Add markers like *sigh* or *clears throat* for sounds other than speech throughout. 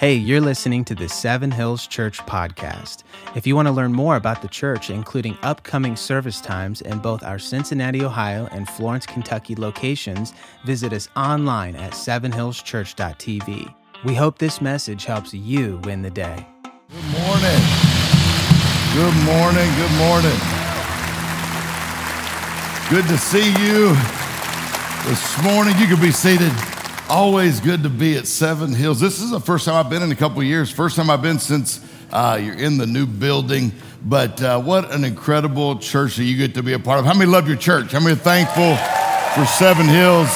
Hey, you're listening to the Seven Hills Church podcast. If you want to learn more about the church, including upcoming service times in both our Cincinnati, Ohio and Florence, Kentucky locations, visit us online at sevenhillschurch.tv. We hope this message helps you win the day. Good morning. Good morning. Good morning. Good to see you this morning. You can be seated. Always good to be at Seven Hills. This is the first time I've been in a couple years. First time I've been since uh, you're in the new building. But uh, what an incredible church that you get to be a part of. How many love your church? How many are thankful for Seven Hills?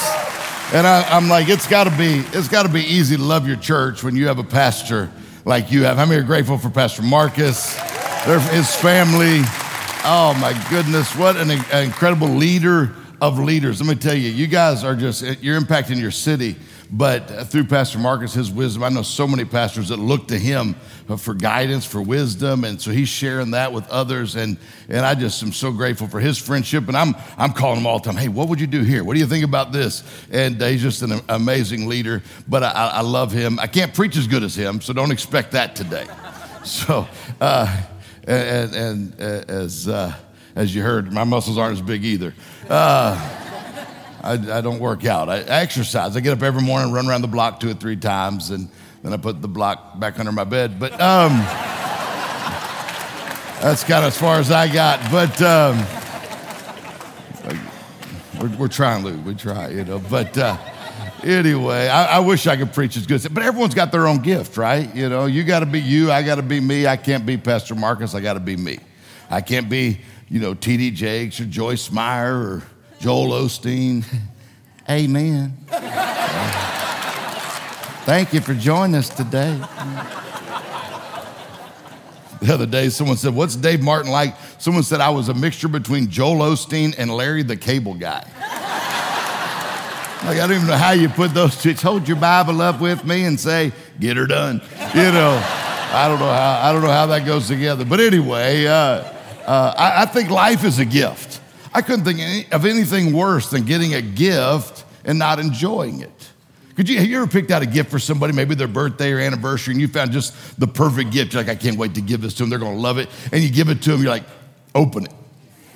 And I, am like, it's got to be, it's got to be easy to love your church when you have a pastor like you have. How many are grateful for Pastor Marcus, his family? Oh my goodness, what an, an incredible leader of leaders. Let me tell you, you guys are just, you're impacting your city. But through Pastor Marcus, his wisdom, I know so many pastors that look to him for guidance, for wisdom. And so he's sharing that with others. And, and I just am so grateful for his friendship. And I'm, I'm calling him all the time, hey, what would you do here? What do you think about this? And uh, he's just an amazing leader. But I, I love him. I can't preach as good as him, so don't expect that today. *laughs* So, uh, and, and, and uh, as, uh, as you heard, my muscles aren't as big either. Uh, I, I, don't work out. I, exercise. I get up every morning, run around the block two or three times, and then I put the block back under my bed. But um, that's kind of as far as I got. But um, we're, we're, trying, Lou. We try, you know. But uh, anyway, I, I, wish I could preach as good. As but everyone's got their own gift, right? You know, you got to be you. I got to be me. I can't be Pastor Marcus. I got to be me. I can't be you know, T.D. Jakes or Joyce Meyer or Joel Osteen. *laughs* Amen. Thank you for joining us today. The other day, someone said, What's Dave Martin like? Someone said, I was a mixture between Joel Osteen and Larry the Cable Guy. like, I don't even know how you put those two. Hold your Bible up with me and say, Get her done. You know, I don't know how, I don't know how that goes together. But anyway, uh, uh, I, I, think life is a gift. I couldn't think any, of anything worse than getting a gift and not enjoying it. Could you, have you ever picked out a gift for somebody, maybe their birthday or anniversary, and you found just the perfect gift? You're like, I can't wait to give this to them. They're going to love it. And you give it to them, you're like, open it.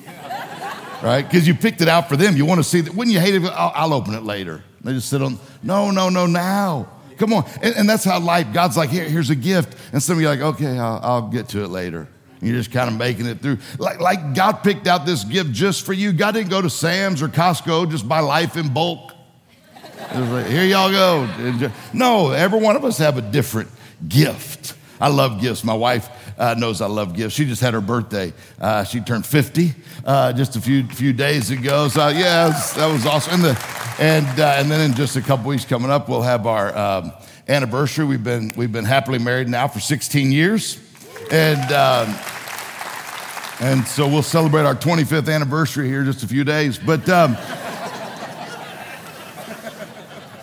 *laughs* right? Because you picked it out for them. You want to see that. Wouldn't you hate it? I'll, I'll open it later. They just sit on, no, no, no, now. Come on. And, and that's how life, God's like, Here, here's a gift. And some of you are like, okay, I'll, I'll get to it later. You're just kind of making it through. Like, like God picked out this gift just for you. God didn't go to Sam's or Costco, just buy life in bulk. Like, Here y'all go. No, every one of us have a different gift. I love gifts. My wife uh, knows I love gifts. She just had her birthday. Uh, she turned 50 uh, just a few few days ago. So yeah, that was awesome. And, the, and, uh, and then in just a couple weeks coming up, we'll have our um, anniversary. We've been, we've been happily married now for 16 years. And, um, and so we'll celebrate our 25th anniversary here just a few days. But um,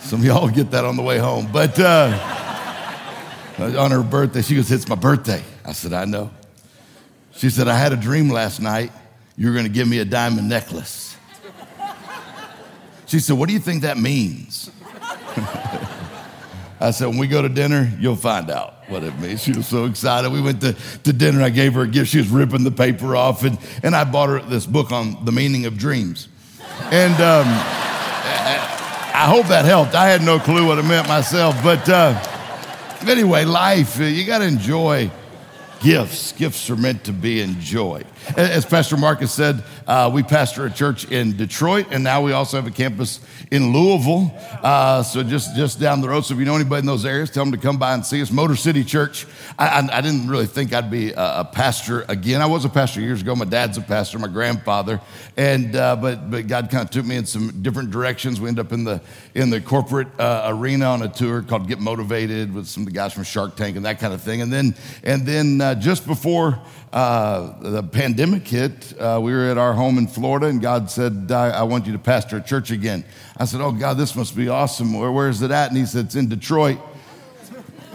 some of y'all get that on the way home. But uh, on her birthday, she goes, It's my birthday. I said, I know. She said, I had a dream last night. You were going to give me a diamond necklace. She said, What do you think that means? *laughs* I said, When we go to dinner, you'll find out what it means. She was so excited. We went to, to dinner. I gave her a gift. She was ripping the paper off. And, and I bought her this book on the meaning of dreams. And um, *laughs* I hope that helped. I had no clue what it meant myself. But uh, anyway, life, you got to enjoy gifts. Gifts are meant to be enjoyed. As Pastor Marcus said, uh, we pastor a church in Detroit, and now we also have a campus in Louisville. Uh, so just, just down the road. So if you know anybody in those areas, tell them to come by and see us. Motor City Church. I, I, I didn't really think I'd be a, a, pastor again. I was a pastor years ago. My dad's a pastor, my grandfather, and uh, but but God kind of took me in some different directions. We ended up in the in the corporate uh, arena on a tour called Get Motivated with some of the guys from Shark Tank and that kind of thing. And then and then uh, just before uh, the pandemic hit, uh, we were at our home in Florida, and God said, I, I, want you to pastor a church again. I said, Oh, God, this must be awesome. Where, where is it at? And he said, It's in Detroit.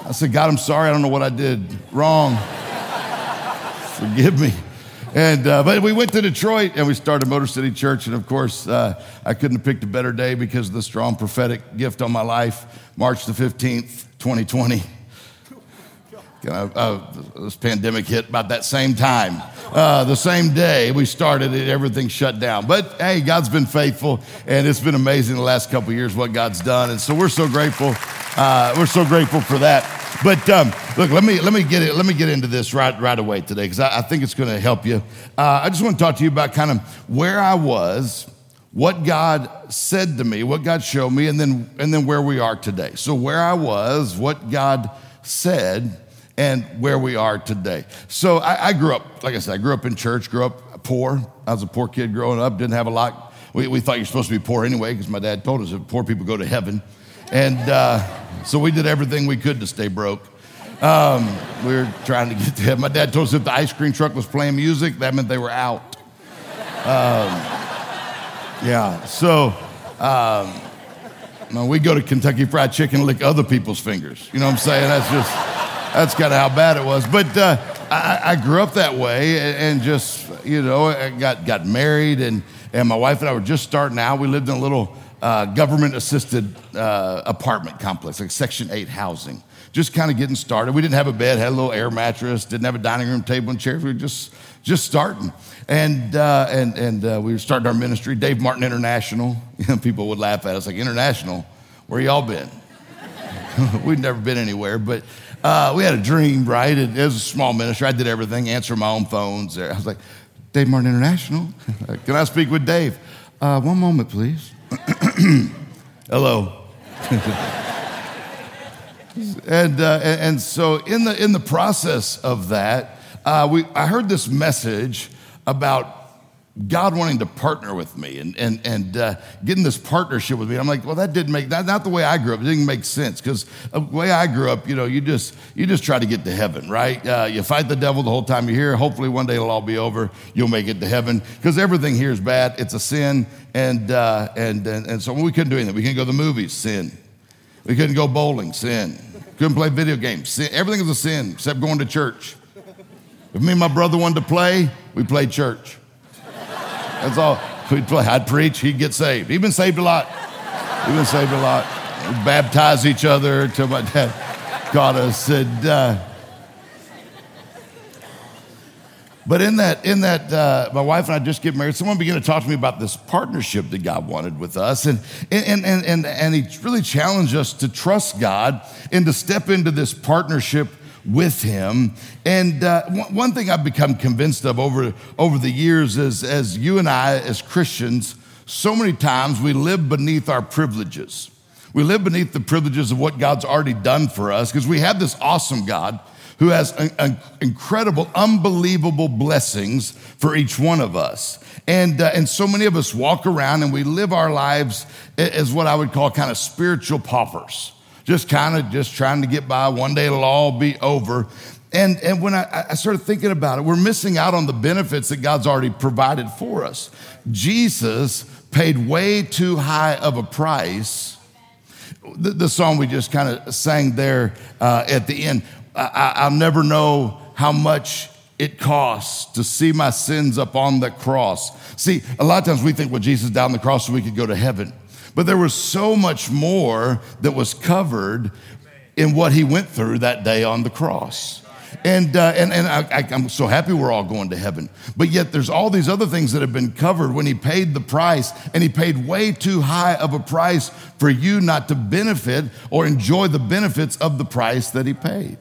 I said, God, I'm sorry. I don't know what I did wrong. *laughs* Forgive me. And, uh, but we went to Detroit and we started Motor City Church. And of course, uh, I couldn't have picked a better day because of the strong prophetic gift on my life. March the 15th, 2020. Uh, this pandemic hit about that same time. Uh, the same day we started it, everything shut down. But hey, God's been faithful, and it's been amazing the last couple years what God's done, and so we're so grateful. Uh, we're so grateful for that. But um, look, let me let me get it. Let me get into this right right away today because I, I, think it's going to help you. Uh, I just want to talk to you about kind of where I was, what God said to me, what God showed me, and then and then where we are today. So where I was, what God said and where we are today. So I, I, grew up, like I said, I grew up in church, grew up poor. I was a poor kid growing up, didn't have a lot. We, we thought you're supposed to be poor anyway because my dad told us that poor people go to heaven. And uh, so we did everything we could to stay broke. Um, we were trying to get to heaven. My dad told us if the ice cream truck was playing music, that meant they were out. Um, yeah, so um, we go to Kentucky Fried Chicken and lick other people's fingers. You know what I'm saying? That's just that's kind of how bad it was. But uh, I, I, grew up that way and just, you know, got, got married and, and my wife and I were just starting out. We lived in a little uh, government assisted uh, apartment complex, like Section 8 housing. Just kind of getting started. We didn't have a bed, had a little air mattress, didn't have a dining room table and chairs. We were just, just starting. And, uh, and, and uh, we were starting our ministry, Dave Martin International. *laughs* You know, people would laugh at us like, International? Where y'all been? *laughs* We'd never been anywhere, but uh, we had a dream, right? It, it, was a small ministry. I did everything, answer my own phones. I was like, Dave Martin International. *laughs* Can I speak with Dave? Uh, one moment, please. *clears throat* Hello. *laughs* and, uh, and so in the, in the process of that, uh, we, I heard this message about God wanting to partner with me and, and, and uh, getting this partnership with me. I'm like, well, that didn't make, that, not the way I grew up. It didn't make sense because the way I grew up, you know, you just, you just try to get to heaven, right? Uh, you fight the devil the whole time you're here. Hopefully one day it'll all be over. You'll make it to heaven because everything here is bad. It's a sin. And, uh, and, and, and so we couldn't do anything. We couldn't go to the movies, sin. We couldn't go bowling, sin. Couldn't play video games, sin. Everything was a sin except going to church. If me and my brother wanted to play, we played church. That's all. We'd play. I'd preach. He'd get saved. He'd been saved a lot. He'd been saved a lot. We'd baptize each other until my dad got us. And, uh, but in that, in that, uh, my wife and I just get married. Someone began to talk to me about this partnership that God wanted with us, and and and and and He really challenged us to trust God and to step into this partnership with him. And uh, one thing I've become convinced of over, over the years is as you and I, as Christians, so many times we live beneath our privileges. We live beneath the privileges of what God's already done for us because we have this awesome God who has an, an incredible, unbelievable blessings for each one of us. And, uh, and so many of us walk around and we live our lives as what I would call kind of spiritual paupers just kind of just trying to get by. One day it'll all be over. And, and when I, I started thinking about it, we're missing out on the benefits that God's already provided for us. Jesus paid way too high of a price. The, the song we just kind of sang there uh, at the end, I, I'll never know how much it costs to see my sins up on the cross. See, a lot of times we think, well, Jesus died on the cross so we could go to heaven. But there was so much more that was covered in what he went through that day on the cross. And, uh, and, and I, am so happy we're all going to heaven. But yet there's all these other things that have been covered when he paid the price, and he paid way too high of a price for you not to benefit or enjoy the benefits of the price that he paid.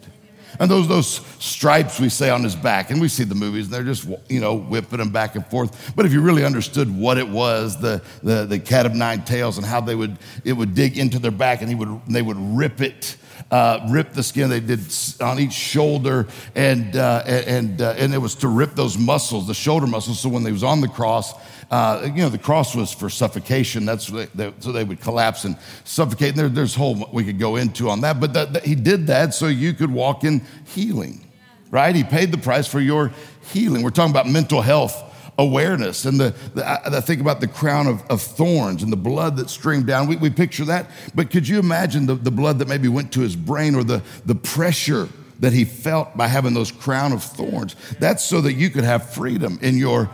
And those, those stripes we say on his back, and we see the movies, and they're just, you know, whipping him back and forth. But if you really understood what it was, the, the, the cat of nine tails, and how they would, it would dig into their back and he would, they would rip it. Uh, rip the skin. They did on each shoulder, and uh, and uh, and it was to rip those muscles, the shoulder muscles. So when they was on the cross, uh, you know, the cross was for suffocation. That's they, so they would collapse and suffocate. And there, there's whole we could go into on that, but that, that, he did that so you could walk in healing, right? He paid the price for your healing. We're talking about mental health awareness and the, the I, I, think about the crown of, of, thorns and the blood that streamed down. We, we picture that, but could you imagine the, the blood that maybe went to his brain or the, the pressure that he felt by having those crown of thorns? That's so that you could have freedom in your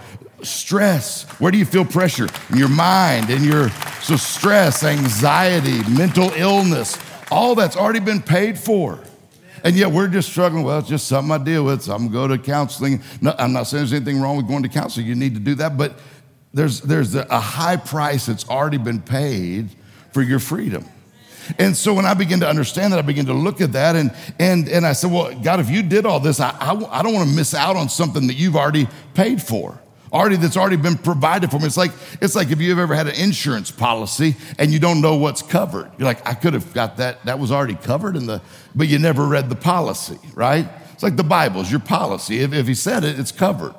stress. Where do you feel pressure? In your mind, in your so stress, anxiety, mental illness, all that's already been paid for. And yet we're just struggling. Well, it's just something I deal with. So I'm going to go to counseling. No, I'm not saying there's anything wrong with going to counseling. You need to do that. But there's, there's a high price that's already been paid for your freedom. And so when I begin to understand that, I begin to look at that and, and, and I said, Well, God, if you did all this, I, I, I don't want to miss out on something that you've already paid for already that's already been provided for me. It's like it's like if you've ever had an insurance policy and you don't know what's covered. You're like, I could have got that. That was already covered in the, but you never read the policy, right? It's like the Bible's your policy. If, if he said it, it's covered.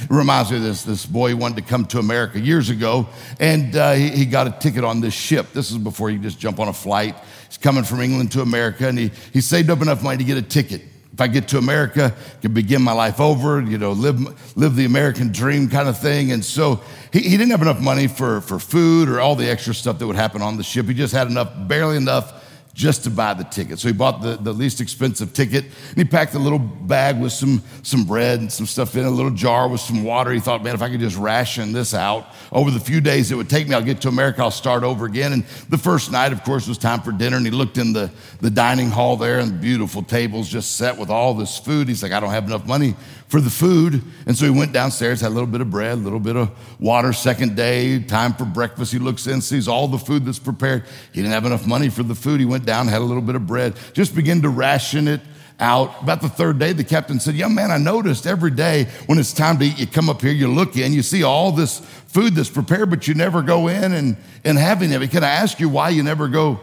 It reminds me of this, this boy wanted to come to America years ago, and uh, he, he, got a ticket on this ship. This is before you just jump on a flight. He's coming from England to America, and he, he saved up enough money to get a ticket. If I get to America, I can begin my life over, you know, live, live the American dream kind of thing. And so he, he didn't have enough money for, for food or all the extra stuff that would happen on the ship. He just had enough, barely enough just to buy the ticket. So he bought the, the least expensive ticket and he packed a little bag with some, some bread and some stuff in a little jar with some water. He thought, man, if I could just ration this out over the few days it would take me, I'll get to America, I'll start over again. And the first night, of course, was time for dinner. And he looked in the, the dining hall there and beautiful tables just set with all this food. He's like, I don't have enough money for the food. And so he went downstairs, had a little bit of bread, a little bit of water. Second day, time for breakfast. He looks in, sees all the food that's prepared. He didn't have enough money for the food. He went down, had a little bit of bread, just began to ration it out. About the third day, the captain said, Young man, I noticed every day when it's time to eat, you come up here, you look in, you see all this food that's prepared, but you never go in and, and have any of it. Can I ask you why you never go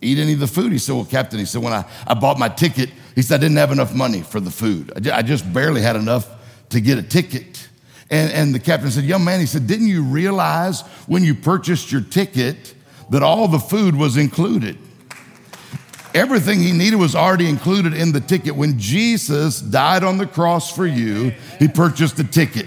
eat any of the food? He said, Well, Captain, he said, when I, I bought my ticket, he said, I didn't have enough money for the food. I just barely had enough to get a ticket. And, and the captain said, Young man, he said, Didn't you realize when you purchased your ticket that all the food was included? Everything he needed was already included in the ticket. When Jesus died on the cross for you, he purchased the ticket.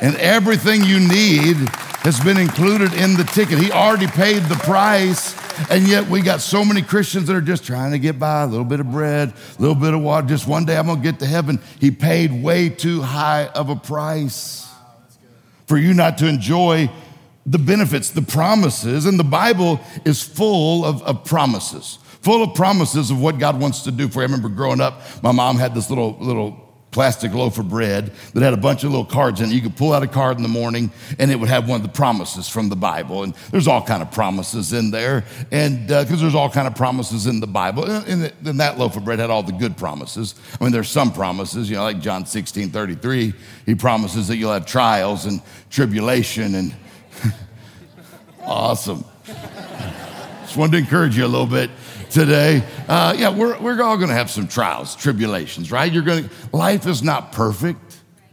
And everything you need has been included in the ticket. He already paid the price and yet we got so many Christians that are just trying to get by, a little bit of bread, a little bit of water. Just one day I'm going to get to heaven. He paid way too high of a price for you not to enjoy the benefits, the promises. And the Bible is full of, of promises, full of promises of what God wants to do for you. I remember growing up, my mom had this little, little plastic loaf of bread that had a bunch of little cards in it. You could pull out a card in the morning and it would have one of the promises from the Bible. And there's all kind of promises in there. And because uh, there's all kind of promises in the Bible. And, and, that loaf of bread had all the good promises. I mean, there's some promises, you know, like John 16, 33, he promises that you'll have trials and tribulation and *laughs* awesome. Just wanted to encourage you a little bit today. Uh, yeah, we're, we're all going to have some trials, tribulations, right? You're going to, life is not perfect.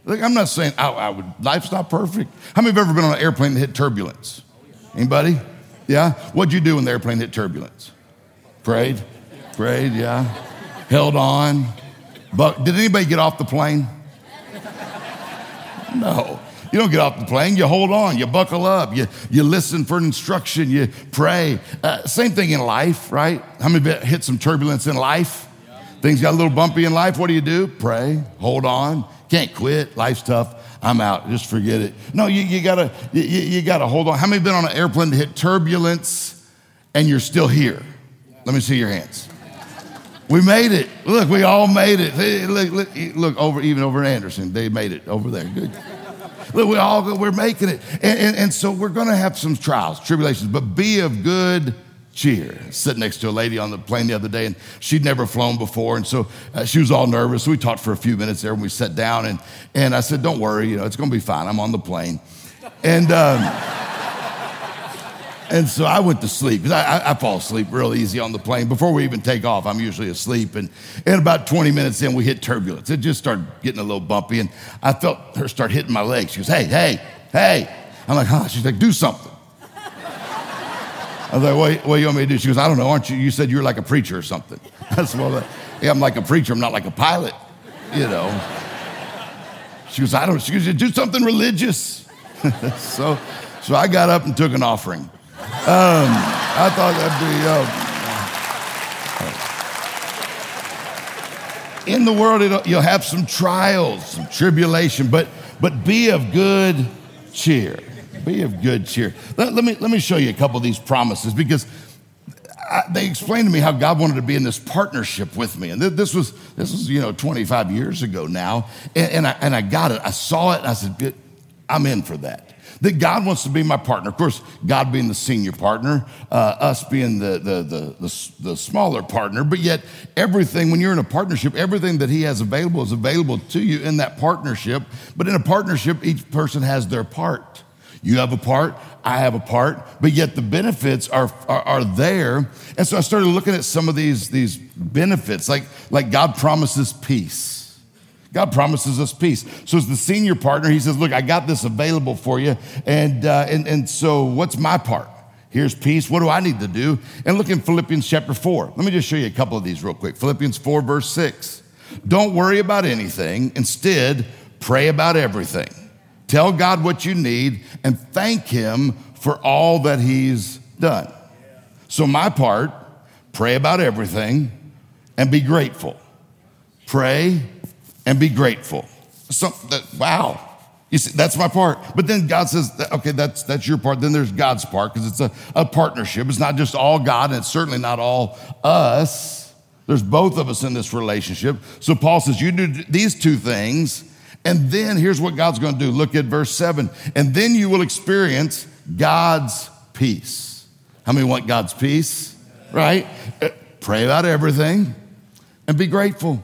I'm not saying I, I would, life's not perfect. How many have ever been on an airplane that hit turbulence? Anybody? Yeah? What'd you do when the airplane hit turbulence? Prayed? Prayed, yeah. Held on. But did anybody get off the plane? No. You don't get off the plane, you hold on, you buckle up, you, you listen for instruction, you pray. Uh, same thing in life, right? How many hit some turbulence in life? Things got a little bumpy in life. What do you do? Pray, hold on. Can't quit. Life's tough. I'm out. Just forget it. No, you, you gotta you, you, gotta hold on. How many been on an airplane that hit turbulence and you're still here? Let me see your hands. We made it. Look, we all made it. Look, look, look over even over Anderson. They made it over there. Good. We all we're making it. And, and, and so we're going to have some trials, tribulations, but be of good cheer. Sitting next to a lady on the plane the other day, and she'd never flown before, and so uh, she was all nervous. So we talked for a few minutes there, and we sat down, and and I said, "Don't worry, you know, it's going to be fine. I'm on the plane." And um, and so I went to sleep because I, I, I, fall asleep real easy on the plane. Before we even take off, I'm usually asleep. And, and about 20 minutes in, we hit turbulence. It just started getting a little bumpy. And I felt her start hitting my legs. She goes, Hey, hey, hey. I'm like, Huh? She's like, Do something. I was like, what, what do you want me to do? She goes, I don't know. Aren't you? You said you're like a preacher or something. That's *laughs* what I, uh, yeah, I'm like a preacher. I'm not like a pilot, you know. She goes, I don't. She goes, do something religious. *laughs* so, so I got up and took an offering. Um, I thought that'd be. Uh, in the world, you'll have some trials, some tribulation, but but be of good cheer. Be of good cheer. Let, let, me let me show you a couple of these promises because I, they explained to me how God wanted to be in this partnership with me. And th- this was, this was, you know, 25 years ago now. And, and, I, and I got it. I saw it and I said, I'm in for that. That God wants to be my partner. Of course, God being the senior partner, uh, us being the, the, the, the, the smaller partner, but yet everything, when you're in a partnership, everything that He has available is available to you in that partnership. But in a partnership, each person has their part. You have a part, I have a part, but yet the benefits are, are, are, there. And so I started looking at some of these, these benefits, like, like God promises peace. God promises us peace. So as the senior partner, he says, look, I got this available for you. And, uh, and, and so what's my part? Here's peace. What do I need to do? And look in Philippians chapter 4. Let me just show you a couple of these real quick. Philippians 4, verse 6. Don't worry about anything. Instead, pray about everything. Tell God what you need and thank Him for all that He's done. So, my part, pray about everything and be grateful. Pray and be grateful. So, that, wow. You see, that's my part. But then God says, okay, that's, that's your part. Then there's God's part because it's a, a partnership. It's not just all God and it's certainly not all us. There's both of us in this relationship. So Paul says, you do these two things and then here's what God's going to do. Look at verse seven. And then you will experience God's peace. How many want God's peace? Right? Uh, pray about everything and be grateful.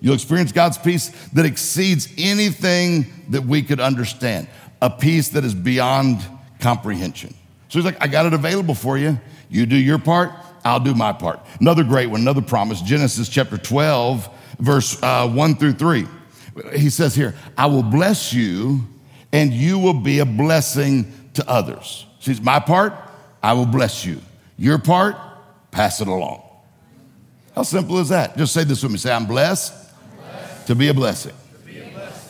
You'll experience God's peace that exceeds anything that we could understand, a peace that is beyond comprehension. So he's like, I got it available for you. You do your part, I'll do my part. Another great one, another promise Genesis chapter 12, verse uh, 1 through 3 he says here, I will bless you and you will be a blessing to others. See, my part, I will bless you. Your part, pass it along. How simple is that? Just say this with me. Say, I'm blessed, I'm blessed. To, be a blessing.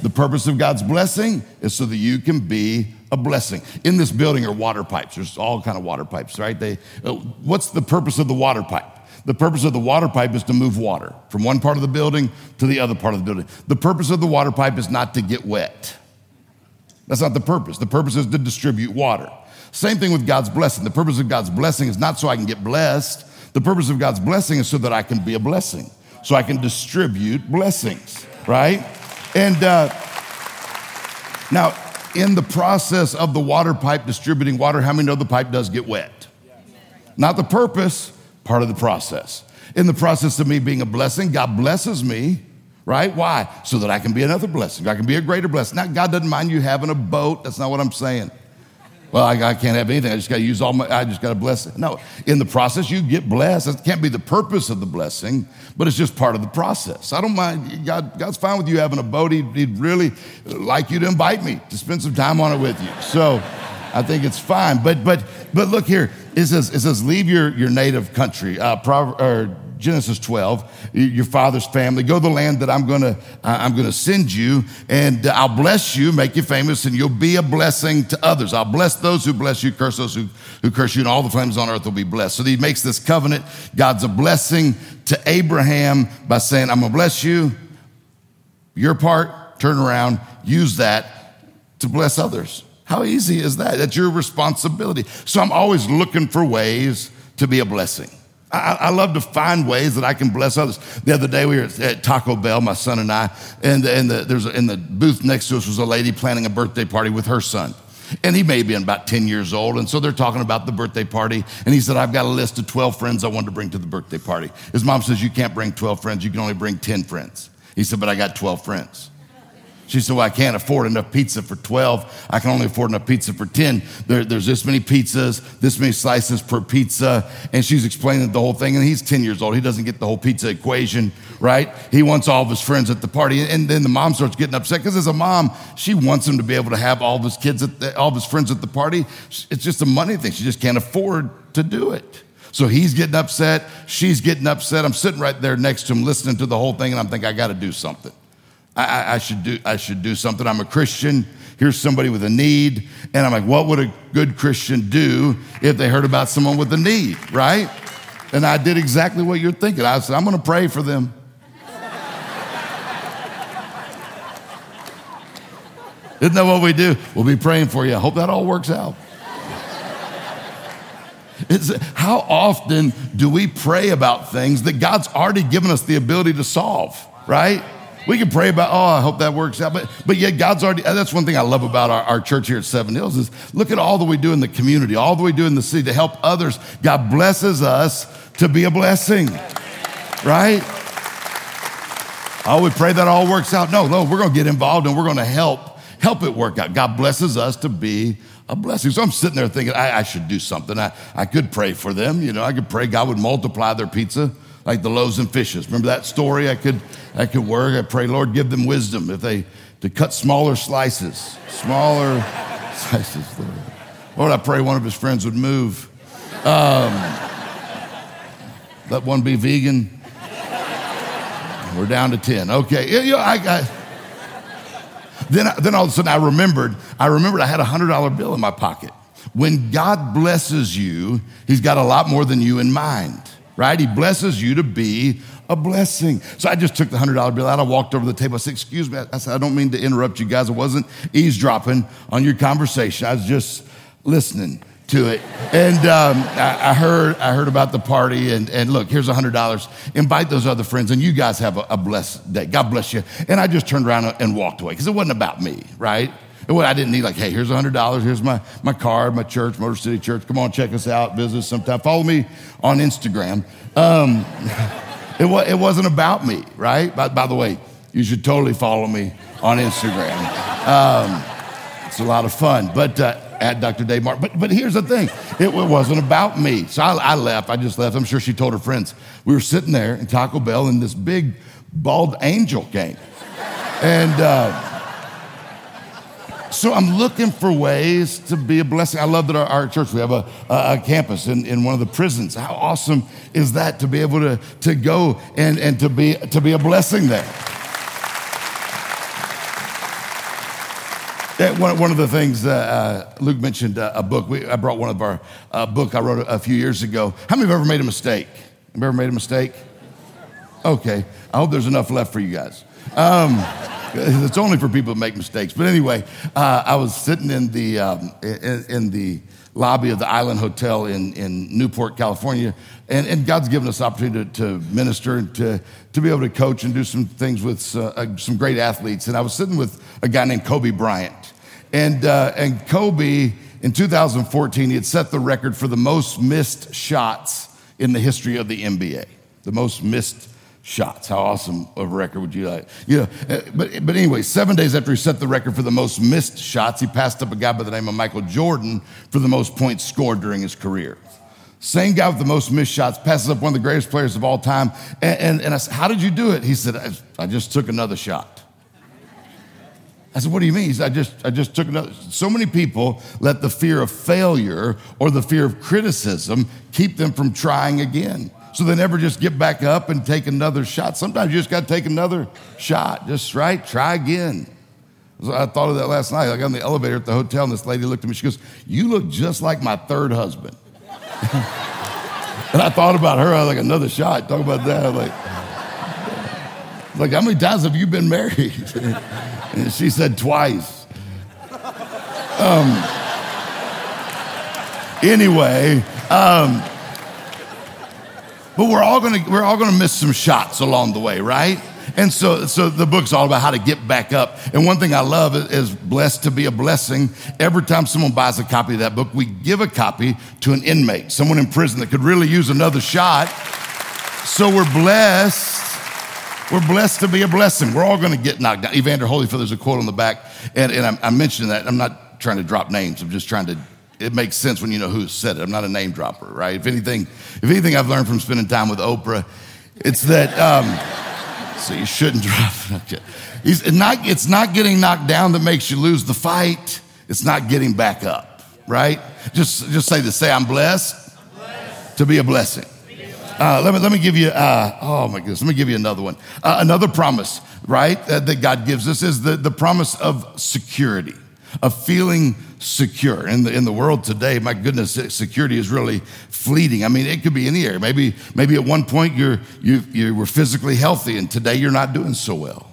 The purpose of God's blessing is so that you can be a blessing. In this building are water pipes. There's all kind of water pipes, right? They, uh, what's the purpose of the water pipe? The purpose of the water pipe is to move water from one part of the building to the other part of the building. The purpose of the water pipe is not to get wet. That's not the purpose. The purpose is to distribute water. Same thing with God's blessing. The purpose of God's blessing is not so I can get blessed. The purpose of God's blessing is so that I can be a blessing, so I can distribute blessings, right? And uh, now, in the process of the water pipe distributing water, how many know the pipe does get wet? Not the purpose, part of the process. In the process of me being a blessing, God blesses me, right? Why? So that I can be another blessing. I can be a greater blessing. Now, God doesn't mind you having a boat. That's not what I'm saying. Well, I, I can't have anything. I just got to use all my, I just got to bless it. No, in the process, you get blessed. It can't be the purpose of the blessing, but it's just part of the process. I don't mind. God, God's fine with you having a boat. He'd, he'd really like you to invite me to spend some time on it with you. So I think it's fine. But, but, but look here. It says, it says, leave your, your native country. Uh, or Genesis 12, your father's family, go to the land that I'm gonna, uh, I'm gonna send you, and I'll bless you, make you famous, and you'll be a blessing to others. I'll bless those who bless you, curse those who, who curse you, and all the flames on earth will be blessed. So he makes this covenant. God's a blessing to Abraham by saying, I'm gonna bless you, your part, turn around, use that to bless others. How easy is that? That's your responsibility. So I'm always looking for ways to be a blessing. I, I, love to find ways that I can bless others. The other day we were at Taco Bell, my son and I, and, and the, there's in the booth next to us was a lady planning a birthday party with her son. And he may been about 10 years old. And so they're talking about the birthday party. And he said, I've got a list of 12 friends I want to bring to the birthday party. His mom says, You can't bring 12 friends, you can only bring 10 friends. He said, But I got 12 friends. She said, Well, I can't afford enough pizza for 12. I can only afford enough pizza for 10. There, there's this many pizzas, this many slices per pizza. And she's explaining the whole thing. And he's 10 years old. He doesn't get the whole pizza equation, right? He wants all of his friends at the party. And then the mom starts getting upset because as a mom, she wants him to be able to have all of his kids, at the, all of his friends at the party. It's just a money thing. She just can't afford to do it. So he's getting upset. She's getting upset. I'm sitting right there next to him listening to the whole thing. And I'm thinking, I got to do something. I, I, should do, I should do something. I'm a Christian. Here's somebody with a need. And I'm like, what would a good Christian do if they heard about someone with a need, right? And I did exactly what you're thinking. I said, I'm going to pray for them. *laughs* Isn't that what we do? We'll be praying for you. I hope that all works out. *laughs* It's, how often do we pray about things that God's already given us the ability to solve, right? We can pray about, oh, I hope that works out. But, but yet God's already, uh, that's one thing I love about our, our church here at Seven Hills is look at all that we do in the community, all that we do in the city to help others. God blesses us to be a blessing, right? Oh, we pray that all works out. No, no, we're going to get involved and we're going to help, help it work out. God blesses us to be a blessing. So I'm sitting there thinking, I, I, should do something. I, I could pray for them. You know, I could pray God would multiply their pizza like the loaves and fishes. Remember that story? I could, I could work. I pray, Lord, give them wisdom if they to cut smaller slices, smaller *laughs* slices. Lord, I pray one of his friends would move. Um, let one be vegan. We're down to 10. Okay. Know, I, I, then, then all of a sudden I remembered, I remembered I had a $100 bill in my pocket. When God blesses you, He's got a lot more than you in mind, right? He blesses you to be a blessing. So I just took the $100 bill out. I walked over to the table. I said, Excuse me. I said, I don't mean to interrupt you guys. I wasn't eavesdropping on your conversation. I was just listening to it. And um, I, I, heard I heard about the party. And, and look, here's $100. Invite those other friends, and you guys have a, a blessed day. God bless you. And I just turned around and walked away because it wasn't about me, right? I didn't need like, hey, here's $100. Here's my, my card, my church, Motor City Church. Come on, check us out, visit us sometime. Follow me on Instagram. Um, *laughs* it, wa- it wasn't about me, right? By, by the way, you should totally follow me on Instagram. Um, it's a lot of fun. But uh, at Dr. Dave Martin. But, but here's the thing it, wasn't about me. So I, I, left. I just left. I'm sure she told her friends. We were sitting there in Taco Bell, and this big bald angel came. And uh, so I'm looking for ways to be a blessing. I love that our, our church, we have a, a, campus in, in one of the prisons. How awesome is that to be able to, to go and, and to, be, to be a blessing there? One, of the things uh, Luke mentioned uh, a book. We, I brought one of our uh, book I wrote a, a, few years ago. How many have ever made a mistake? Have ever made a mistake? Okay, I hope there's enough left for you guys. Um, *laughs* it's only for people that make mistakes. But anyway, uh, I was sitting in the um, in, in, the lobby of the Island Hotel in, in Newport, California, and, and God's given us opportunity to, to, minister and to, to be able to coach and do some things with uh, some great athletes. And I was sitting with a guy named Kobe Bryant. And, uh, and Kobe, in 2014, he had set the record for the most missed shots in the history of the NBA. The most missed shots. How awesome of a record would you like? Yeah, uh, but, but anyway, seven days after he set the record for the most missed shots, he passed up a guy by the name of Michael Jordan for the most points scored during his career. Same guy with the most missed shots passes up one of the greatest players of all time. And, and, and I said, How did you do it? He said, I, I just took another shot. I said, What do you mean? He Said, I just, I just took another. So many people let the fear of failure or the fear of criticism keep them from trying again. So they never just get back up and take another shot. Sometimes you just got to take another shot. Just right, try again. So I thought of that last night. I got in the elevator at the hotel, and this lady looked at me. She goes, "You look just like my third husband." *laughs* and I thought about her. I was like, "Another shot." Talk about that. Like, like, how many times have you been married? *laughs* and she said twice. Um, anyway, um, but we're all gonna we're all gonna miss some shots along the way, right? And so, so the book's all about how to get back up. And one thing I love is, blessed to be a blessing. Every time someone buys a copy of that book, we give a copy to an inmate, someone in prison that could really use another shot. So we're blessed. We're blessed to be a blessing. We're all going to get knocked down. Evander Holyfield, there's a quote on the back, and, and I'm, I'm mentioning that. I'm not trying to drop names. I'm just trying to it makes sense when you know who said it. I'm not a name dropper, right? If anything, if anything I've learned from spending time with Oprah, it's that um, *laughs* so you shouldn't *laughs* drop it. Not, it's not getting knocked down that makes you lose the fight. It's not getting back up, right? Just just say this. Say I'm blessed, I'm blessed. to be a blessing. Uh, let me let me give you. Uh, oh my goodness. Let me give you another one. Uh, another promise, right? that God gives us is the the promise of security of feeling secure. In the, in the world today, my goodness, security is really fleeting. I mean, it could be any area. Maybe, maybe at one point you're, you, you were physically healthy and today you're not doing so well.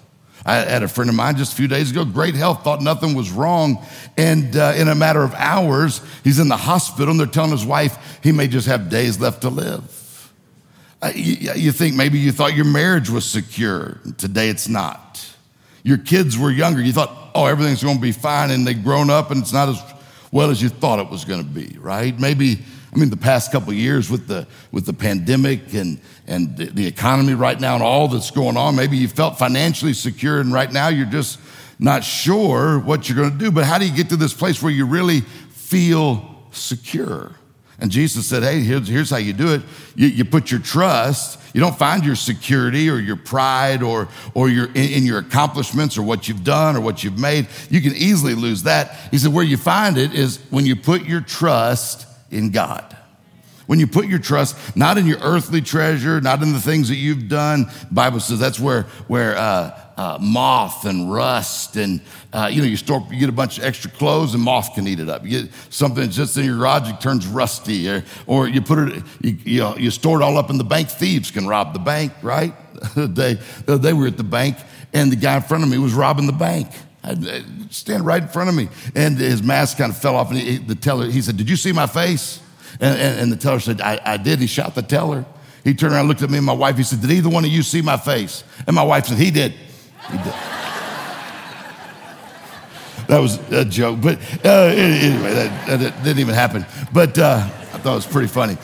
I had a friend of mine just a few days ago, great health, thought nothing was wrong. And uh, in a matter of hours, he's in the hospital and they're telling his wife he may just have days left to live. Uh, you, you think maybe you thought your marriage was secure. Today it's not. Your kids were younger. You thought, oh, everything's going to be fine. And they've grown up and it's not as well as you thought it was going to be, right? Maybe I mean, the past couple years with the with the pandemic and and the economy right now and all that's going on, maybe you felt financially secure, and right now you're just not sure what you're going to do. But how do you get to this place where you really feel secure? And Jesus said, Hey, here's, here's how you do it. You, you, put your trust, you don't find your security or your pride or, or your, in, in, your accomplishments or what you've done or what you've made. You can easily lose that. He said, Where you find it is when you put your trust in God. When you put your trust not in your earthly treasure, not in the things that you've done, Bible says that's where where uh, uh, moth and rust and uh, you know you store you get a bunch of extra clothes and moth can eat it up. You get something that's just in your garage it turns rusty, or, or you put it you, you, you store it all up in the bank. Thieves can rob the bank, right? *laughs* they they were at the bank and the guy in front of me was robbing the bank. I'd stand right in front of me. And his mask kind of fell off. And he, the teller, he said, Did you see my face? And, and, and the teller said, I, I did. He shot the teller. He turned around, looked at me and my wife. He said, Did either one of you see my face? And my wife said, He did. That was a joke. But uh, anyway, that, that, didn't even happen. But uh, I thought it was pretty funny.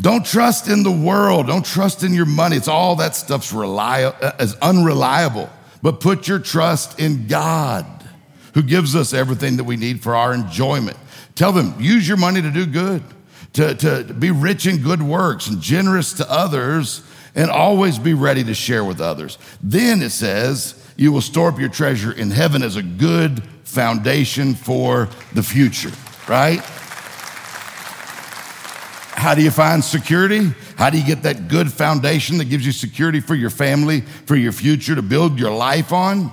Don't trust in the world. Don't trust in your money. It's all that stuff's reliable, uh, is unreliable but put your trust in God who gives us everything that we need for our enjoyment. Tell them, use your money to do good, to, to be rich in good works and generous to others, and always be ready to share with others. Then it says, you will store up your treasure in heaven as a good foundation for the future, right? How do you find security? How do you get that good foundation that gives you security for your family, for your future to build your life on?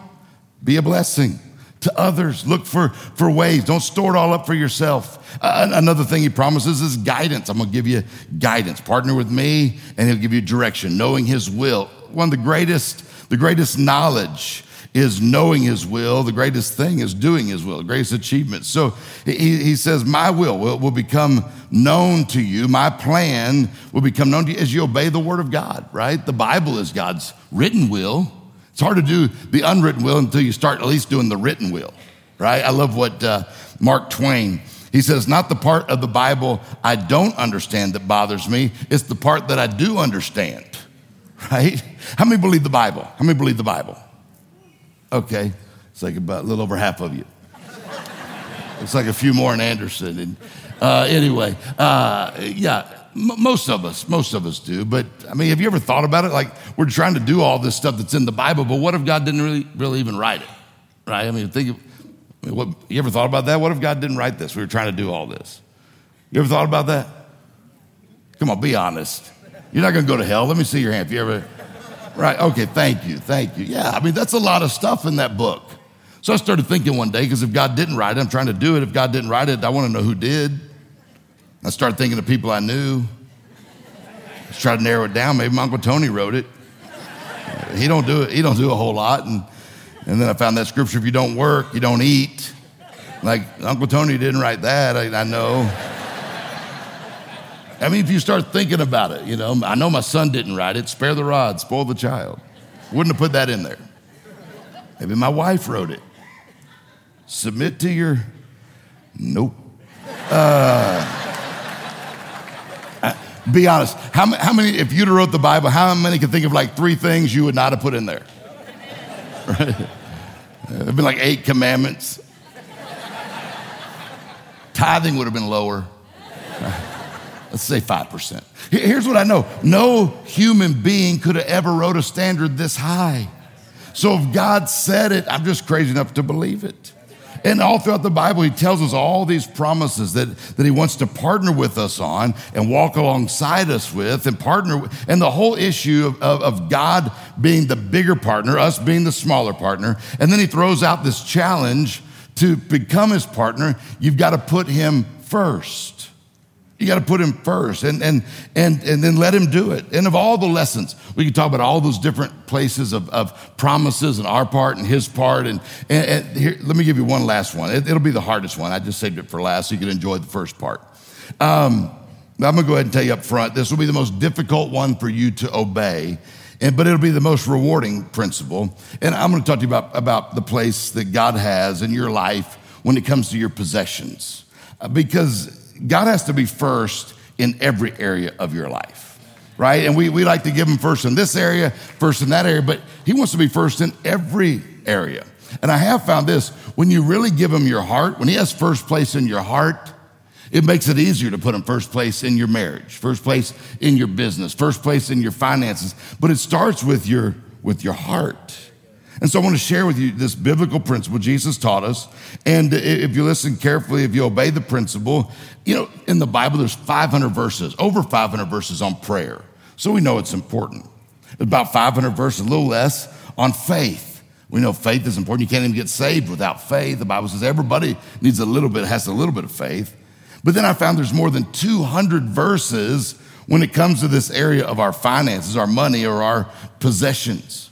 Be a blessing to others. Look for, for ways. Don't store it all up for yourself. Uh, another thing he promises is guidance. I'm going to give you guidance. Partner with me, and he'll give you direction, knowing his will. One of the greatest, the greatest knowledge is knowing his will. The greatest thing is doing his will, greatest achievement. So he, he says, My will, will will become known to you. My plan will become known to you as you obey the word of God, right? The Bible is God's written will. It's hard to do the unwritten will until you start at least doing the written will, right? I love what uh, Mark Twain. He says, not the part of the Bible I don't understand that bothers me, it's the part that I do understand, *laughs* right? How many believe the Bible? How many believe the Bible? Okay, it's like about a little over half of you. It's like a few more in Anderson. And uh, anyway, uh, yeah, most of us, most of us do. But I mean, have you ever thought about it? Like we're trying to do all this stuff that's in the Bible, but what if God didn't really, really even write it? Right? I mean, think. Of, I mean, what, you ever thought about that? What if God didn't write this? We were trying to do all this. You ever thought about that? Come on, be honest. You're not going to go to hell. Let me see your hand. If you ever. Right. Okay. Thank you. Thank you. Yeah. I mean, that's a lot of stuff in that book. So I started thinking one day, because if God didn't write it, I'm trying to do it. If God didn't write it, I want to know who did. I started thinking of people I knew. Try to narrow it down. Maybe my Uncle Tony wrote it. He don't do it. He don't do a whole lot. And, and then I found that scripture: if you don't work, you don't eat. Like Uncle Tony didn't write that. I, I know. I mean, if you start thinking about it, you know, I know my son didn't write it. Spare the rod, spoil the child. Wouldn't have put that in there. Maybe my wife wrote it. Submit to your. Nope. Uh, be honest. How, how many, if you'd have wrote the Bible, how many could think of like three things you would not have put in there? *laughs* Right? It'd been like eight commandments. Tithing would have been lower. *laughs* Let's say 5%. Here's what I know no human being could have ever wrote a standard this high. So if God said it, I'm just crazy enough to believe it. And all throughout the Bible, he tells us all these promises that, that he wants to partner with us on and walk alongside us with and partner with, and the whole issue of, of, of God being the bigger partner, us being the smaller partner. And then he throws out this challenge to become his partner, you've got to put him first. You got to put him first and, and, and, and then let him do it. And of all the lessons, we can talk about all those different places of, of promises and our part and his part. And, and, and here, let me give you one last one. It, will be the hardest one. I just saved it for last so you can enjoy the first part. Um, I'm going to go ahead and tell you up front this will be the most difficult one for you to obey. And, but it'll be the most rewarding principle. And I'm going to talk to you about, about the place that God has in your life when it comes to your possessions. Uh, because God has to be first in every area of your life, right? And we, we like to give him first in this area, first in that area, but he wants to be first in every area. And I have found this when you really give him your heart, when he has first place in your heart, it makes it easier to put him first place in your marriage, first place in your business, first place in your finances. But it starts with your, with your heart. And so I want to share with you this biblical principle Jesus taught us. And if you listen carefully, if you obey the principle, you know, in the Bible, there's 500 verses, over 500 verses on prayer. So we know it's important. About 500 verses, a little less on faith. We know faith is important. You can't even get saved without faith. The Bible says everybody needs a little bit, has a little bit of faith. But then I found there's more than 200 verses when it comes to this area of our finances, our money, or our possessions.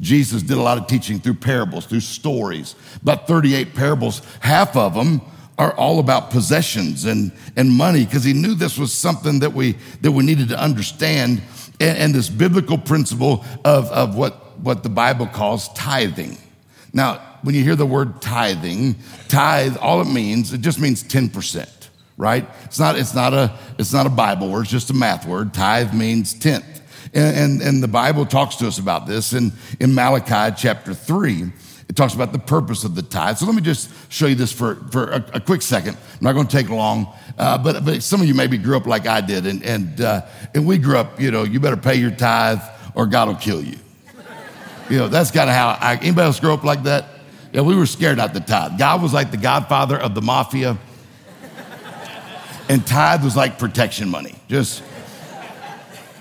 Jesus did a lot of teaching through parables, through stories. About 38 parables, half of them are all about possessions and, and money because he knew this was something that we, that we needed to understand and, and this biblical principle of, of what, what the Bible calls tithing. Now, when you hear the word tithing, tithe, all it means, it just means 10%, right? It's not, it's not a, it's not a Bible word, it's just a math word. Tithe means tenth. And, and, and, the Bible talks to us about this in, in Malachi chapter 3. It talks about the purpose of the tithe. So let me just show you this for, for a, a quick second. I'm not going to take long, uh, but, but some of you maybe grew up like I did. And, and, uh, and we grew up, you know, you better pay your tithe or God will kill you. You know, that's kind of how I, anybody else grew up like that? Yeah, we were scared out the tithe. God was like the godfather of the mafia. And tithe was like protection money. Just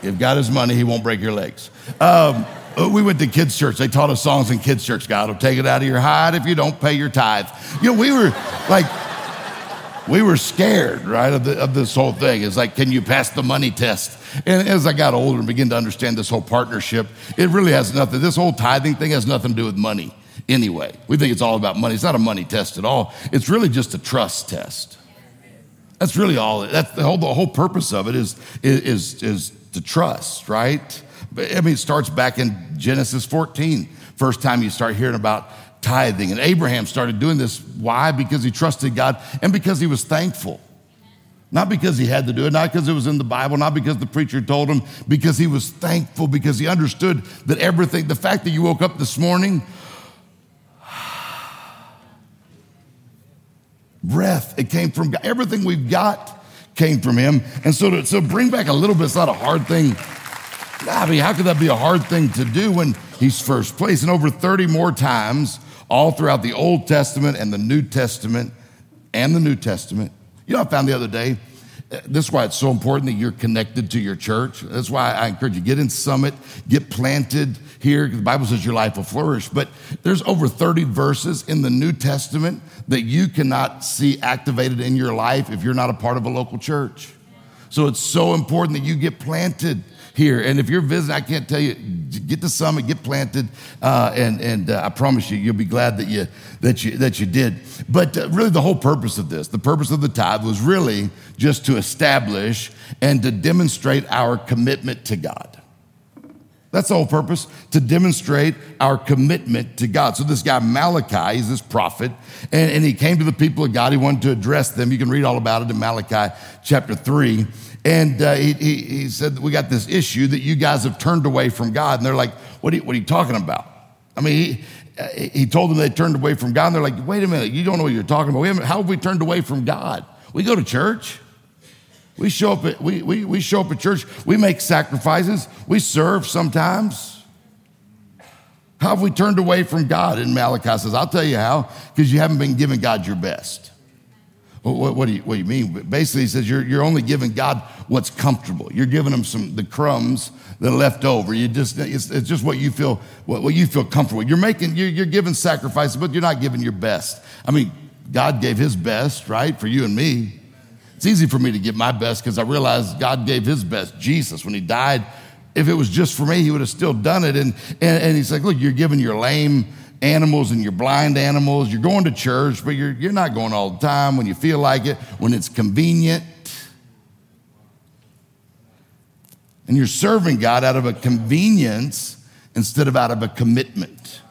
if God has money, he won't break your legs. Um, uh, we went to kids' church. They taught us songs in kids' church. God will take it out of your hide if you don't pay your tithe. You know, we were like, we were scared, right, of, the, of this whole thing. It's like, can you pass the money test? And as I got older and began to understand this whole partnership, it really has nothing, this whole tithing thing has nothing to do with money anyway. We think it's all about money. It's not a money test at all. It's really just a trust test. That's really all. That's the whole, the whole purpose of it is, is, is to trust, right? I mean, it starts back in Genesis 14, first time you start hearing about tithing. And Abraham started doing this. Why? Because he trusted God and because he was thankful. Not because he had to do it, not because it was in the Bible, not because the preacher told him, because he was thankful, because he understood that everything, the fact that you woke up this morning, *sighs* breath, it came from God. Everything we've got came from him. And so to so bring back a little bit, it's not a hard thing. I mean, how could that be a hard thing to do when he's first place? And over 30 more times, all throughout the Old Testament and the New Testament and the New Testament. You know, I found the other day, this is why it's so important that you're connected to your church. That's why I encourage you get in Summit, get planted here. The Bible says your life will flourish. But there's over 30 verses in the New Testament that you cannot see activated in your life if you're not a part of a local church. So it's so important that you get planted here. And if you're visiting, I can't tell you, get to Summit, get planted, uh, and and uh, I promise you, you'll be glad that you that you that you did. But uh, really, the whole purpose of this, the purpose of the tithe, was really just to establish and to demonstrate our commitment to God. That's the whole purpose, to demonstrate our commitment to God. So this guy Malachi, he's this prophet, and, and, he came to the people of God. He wanted to address them. You can read all about it in Malachi chapter 3. And uh, he, he, he, said, we got this issue that you guys have turned away from God. And they're like, what are you, what are you talking about? I mean, he, uh, he told them they turned away from God. And they're like, wait a minute, you don't know what you're talking about. How have we turned away from God? We go to church. We show up at, we, we, we show up at church. We make sacrifices. We serve sometimes. How have we turned away from God? And Malachi says, I'll tell you how, because you haven't been giving God your best. What, what, do you, what do you mean? Basically, he says you're, you're only giving God what's comfortable. You're giving him some the crumbs that are left over. You just it's, it's just what you feel what, what, you feel comfortable. You're making you're, you're giving sacrifices, but you're not giving your best. I mean, God gave His best, right, for you and me. It's easy for me to give my best because I realize God gave his best, Jesus, when he died. If it was just for me, he would have still done it. And, and, and he's like, look, you're giving your lame animals and your blind animals. You're going to church, but you're, you're not going all the time when you feel like it, when it's convenient. And you're serving God out of a convenience instead of out of a commitment.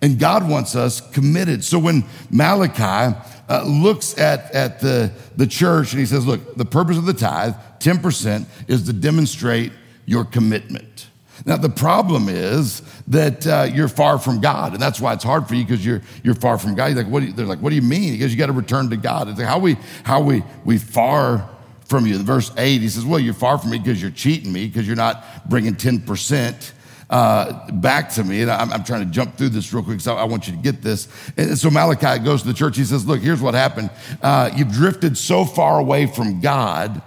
And God wants us committed. So when Malachi uh, looks at, at the, the church and he says, Look, the purpose of the tithe, 10%, is to demonstrate your commitment. Now, the problem is that uh, you're far from God, and that's why it's hard for you because you're, you're far from God. You're like, what you, they're like, what do you mean? Because you got to return to God. It's like, how we, how we, we far from you. In verse 8, he says, well, you're far from me because you're cheating me because you're not bringing 10% uh, back to me. And I'm, I'm, trying to jump through this real quick so I want you to get this. And so Malachi goes to the church. He says, Look, here's what happened. Uh, you've drifted so far away from God.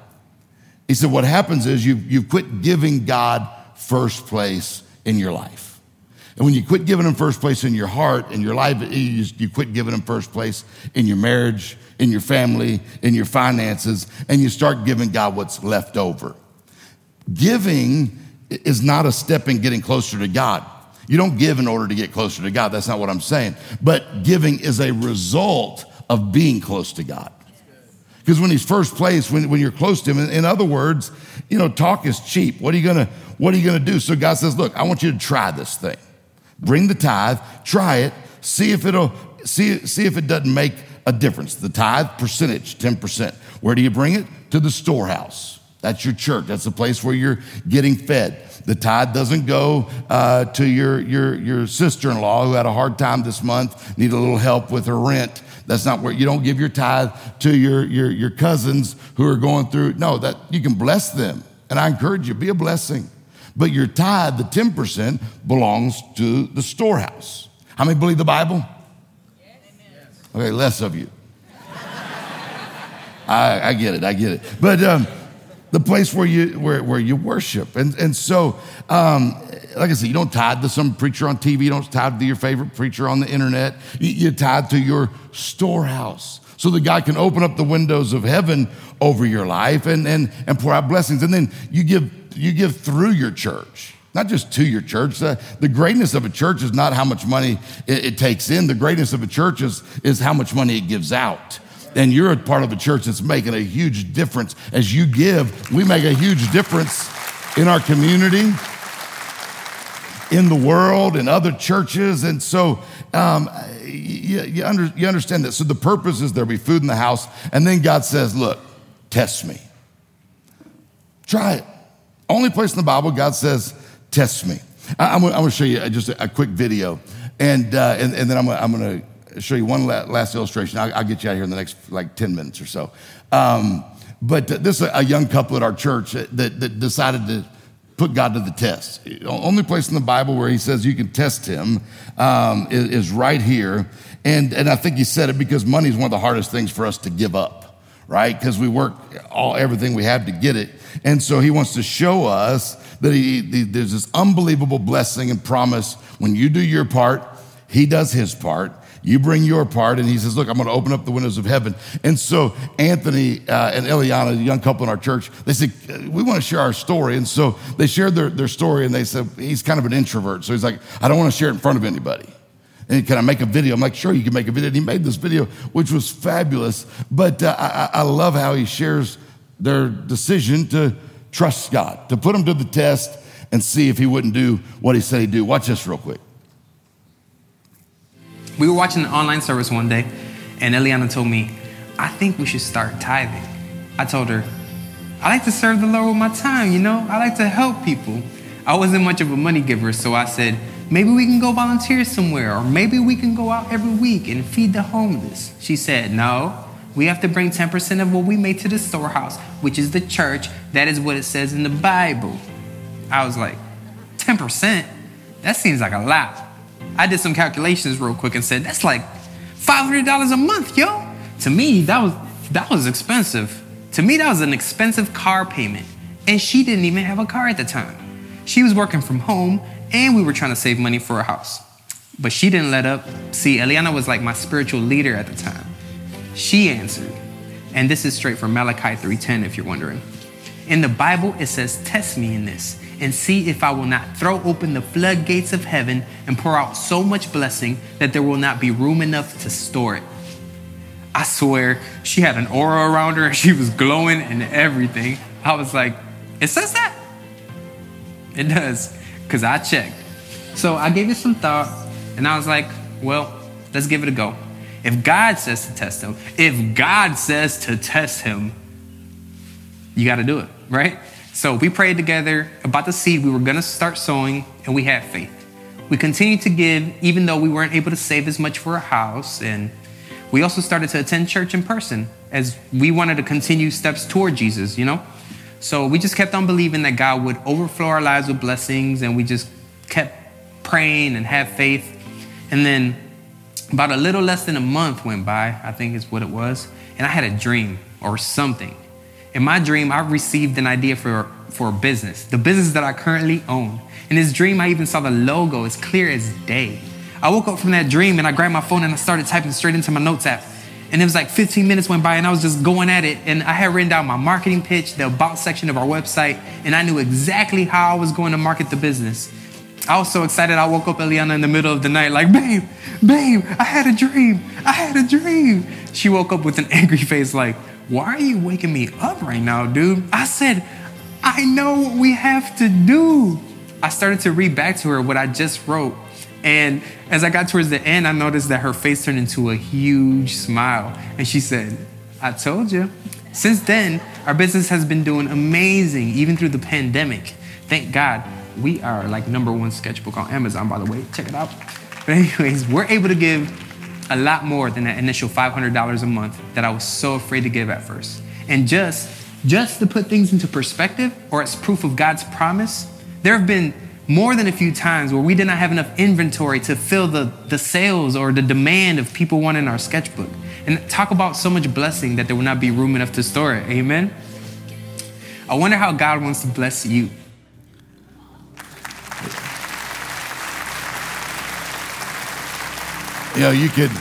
He said, What happens is you've, you've quit giving God first place in your life. And when you quit giving him first place in your heart, in your life, you, quit giving him first place in your marriage, in your family, in your finances, and you start giving God what's left over. Giving is not a step in getting closer to God. You don't give in order to get closer to God. That's not what I'm saying. But giving is a result of being close to God. Because when he's first place, when, when you're close to him, in, in, other words, you know, talk is cheap. What are you gonna, what are you gonna do? So God says, look, I want you to try this thing. Bring the tithe, try it, see if it'll, see, see if it doesn't make a difference. The tithe percentage, 10%. Where do you bring it? To the storehouse. That's your church. That's the place where you're getting fed. The tithe doesn't go uh, to your, your, your sister in law who had a hard time this month, need a little help with her rent. That's not where you don't give your tithe to your, your, your cousins who are going through. No, that you can bless them. And I encourage you, be a blessing. But your tithe, the 10%, belongs to the storehouse. How many believe the Bible? Okay, less of you. *laughs* I, I, get it, I get it. But um, the place where you where, where you worship. And and so um, like I said, you don't tithe to some preacher on TV, you don't tithe to your favorite preacher on the internet. You, you to your storehouse. So that God can open up the windows of heaven over your life and, and, and pour out blessings. And then you give you give through your church not just to your church. The, the, greatness of a church is not how much money it, it, takes in. The greatness of a church is, is how much money it gives out and you're a part of a church that's making a huge difference. As you give, we make a huge difference in our community, in the world, in other churches. And so um, you, you, under, you understand that. So the purpose is there'll be food in the house. And then God says, Look, test me. Try it. Only place in the Bible God says, Test me. I, am going to show you just a, a quick video. And, uh, and, and then I'm, I'm going to show you one last illustration. I'll, I'll, get you out here in the next like 10 minutes or so. Um, but this is a young couple at our church that, that decided to put God to the test. Only place in the Bible where he says you can test him um, is, is, right here. And, and I think he said it because money is one of the hardest things for us to give up, right? Because we work all everything we have to get it. And so he wants to show us that he, he, there's this unbelievable blessing and promise when you do your part, he does his part. You bring your part. And he says, Look, I'm going to open up the windows of heaven. And so Anthony uh, and Eliana, a young couple in our church, they said, We want to share our story. And so they shared their, their story and they said, He's kind of an introvert. So he's like, I don't want to share it in front of anybody. And can I make a video? I'm like, sure, you can make a video. And he made this video, which was fabulous. But uh, I, I love how he shares their decision to trust God, to put him to the test and see if he wouldn't do what he said he'd do. Watch this real quick we were watching an online service one day, and Eliana told me, I think we should start tithing. I told her, I like to serve the Lord with my time, you know? I like to help people. I wasn't much of a money giver, so I said, maybe we can go volunteer somewhere, or maybe we can go out every week and feed the homeless. She said, No, we have to bring 10% of what we make to the storehouse, which is the church. That is what it says in the Bible. I was like, 10%? That seems like a lot. I did some calculations real quick and said, that's like $500 a month, yo. To me, that was, that was expensive. To me, that was an expensive car payment. And she didn't even have a car at the time. She was working from home and we were trying to save money for a house. But she didn't let up. See, Eliana was like my spiritual leader at the time. She answered. And this is straight from Malachi 3:10 if you're wondering. In the Bible it says, "Test me in this and see if I will not throw open the floodgates of heaven and pour out so much blessing that there will not be room enough to store it." I swear, she had an aura around her and *laughs* she was glowing and everything. I was like, "It says that?" It does, because I checked. So I gave it some thought and I was like, well, let's give it a go. If God says to test him, if God says to test him, you got to do it, right? So we prayed together about the seed we were going to start sowing, and we had faith. We continued to give, even though we weren't able to save as much for a house. And we also started to attend church in person as we wanted to continue steps toward Jesus, you know? So we just kept on believing that God would overflow our lives with blessings, and we just kept praying and have faith. And then about a little less than a month went by, I think is what it was, and I had a dream or something. In my dream, I received an idea for, for a business, the business that I currently own. In this dream, I even saw the logo as clear as day. I woke up from that dream and I grabbed my phone and I started typing straight into my notes app. And it was like 15 minutes went by and I was just going at it. And I had written down my marketing pitch, the about section of our website, and I knew exactly how I was going to market the business. I was so excited. I woke up Eliana in the middle of the night, like, babe, babe, I had a dream. I had a dream. She woke up with an *laughs* angry face, like, why are you waking me up right now, dude? I said, I know what we have to do. I started to read back to her what I just wrote. And as I got towards the end, I noticed that her face turned into a huge smile. And she said, I told you. Since then, our business has been doing amazing, even through the pandemic. Thank God we are like number one sketchbook on Amazon, by the way. Check it out. But, anyways, we're able to give a lot more than that initial $500 a month that I was so afraid to give at first. And just, just to put things into perspective or as proof of God's promise, there have been more than a few times where we did not have enough inventory to fill the, the sales or the demand of people wanting our sketchbook. And talk about so much blessing that there will not be room enough to store it. Amen? I wonder how God wants to bless you. You know, you could,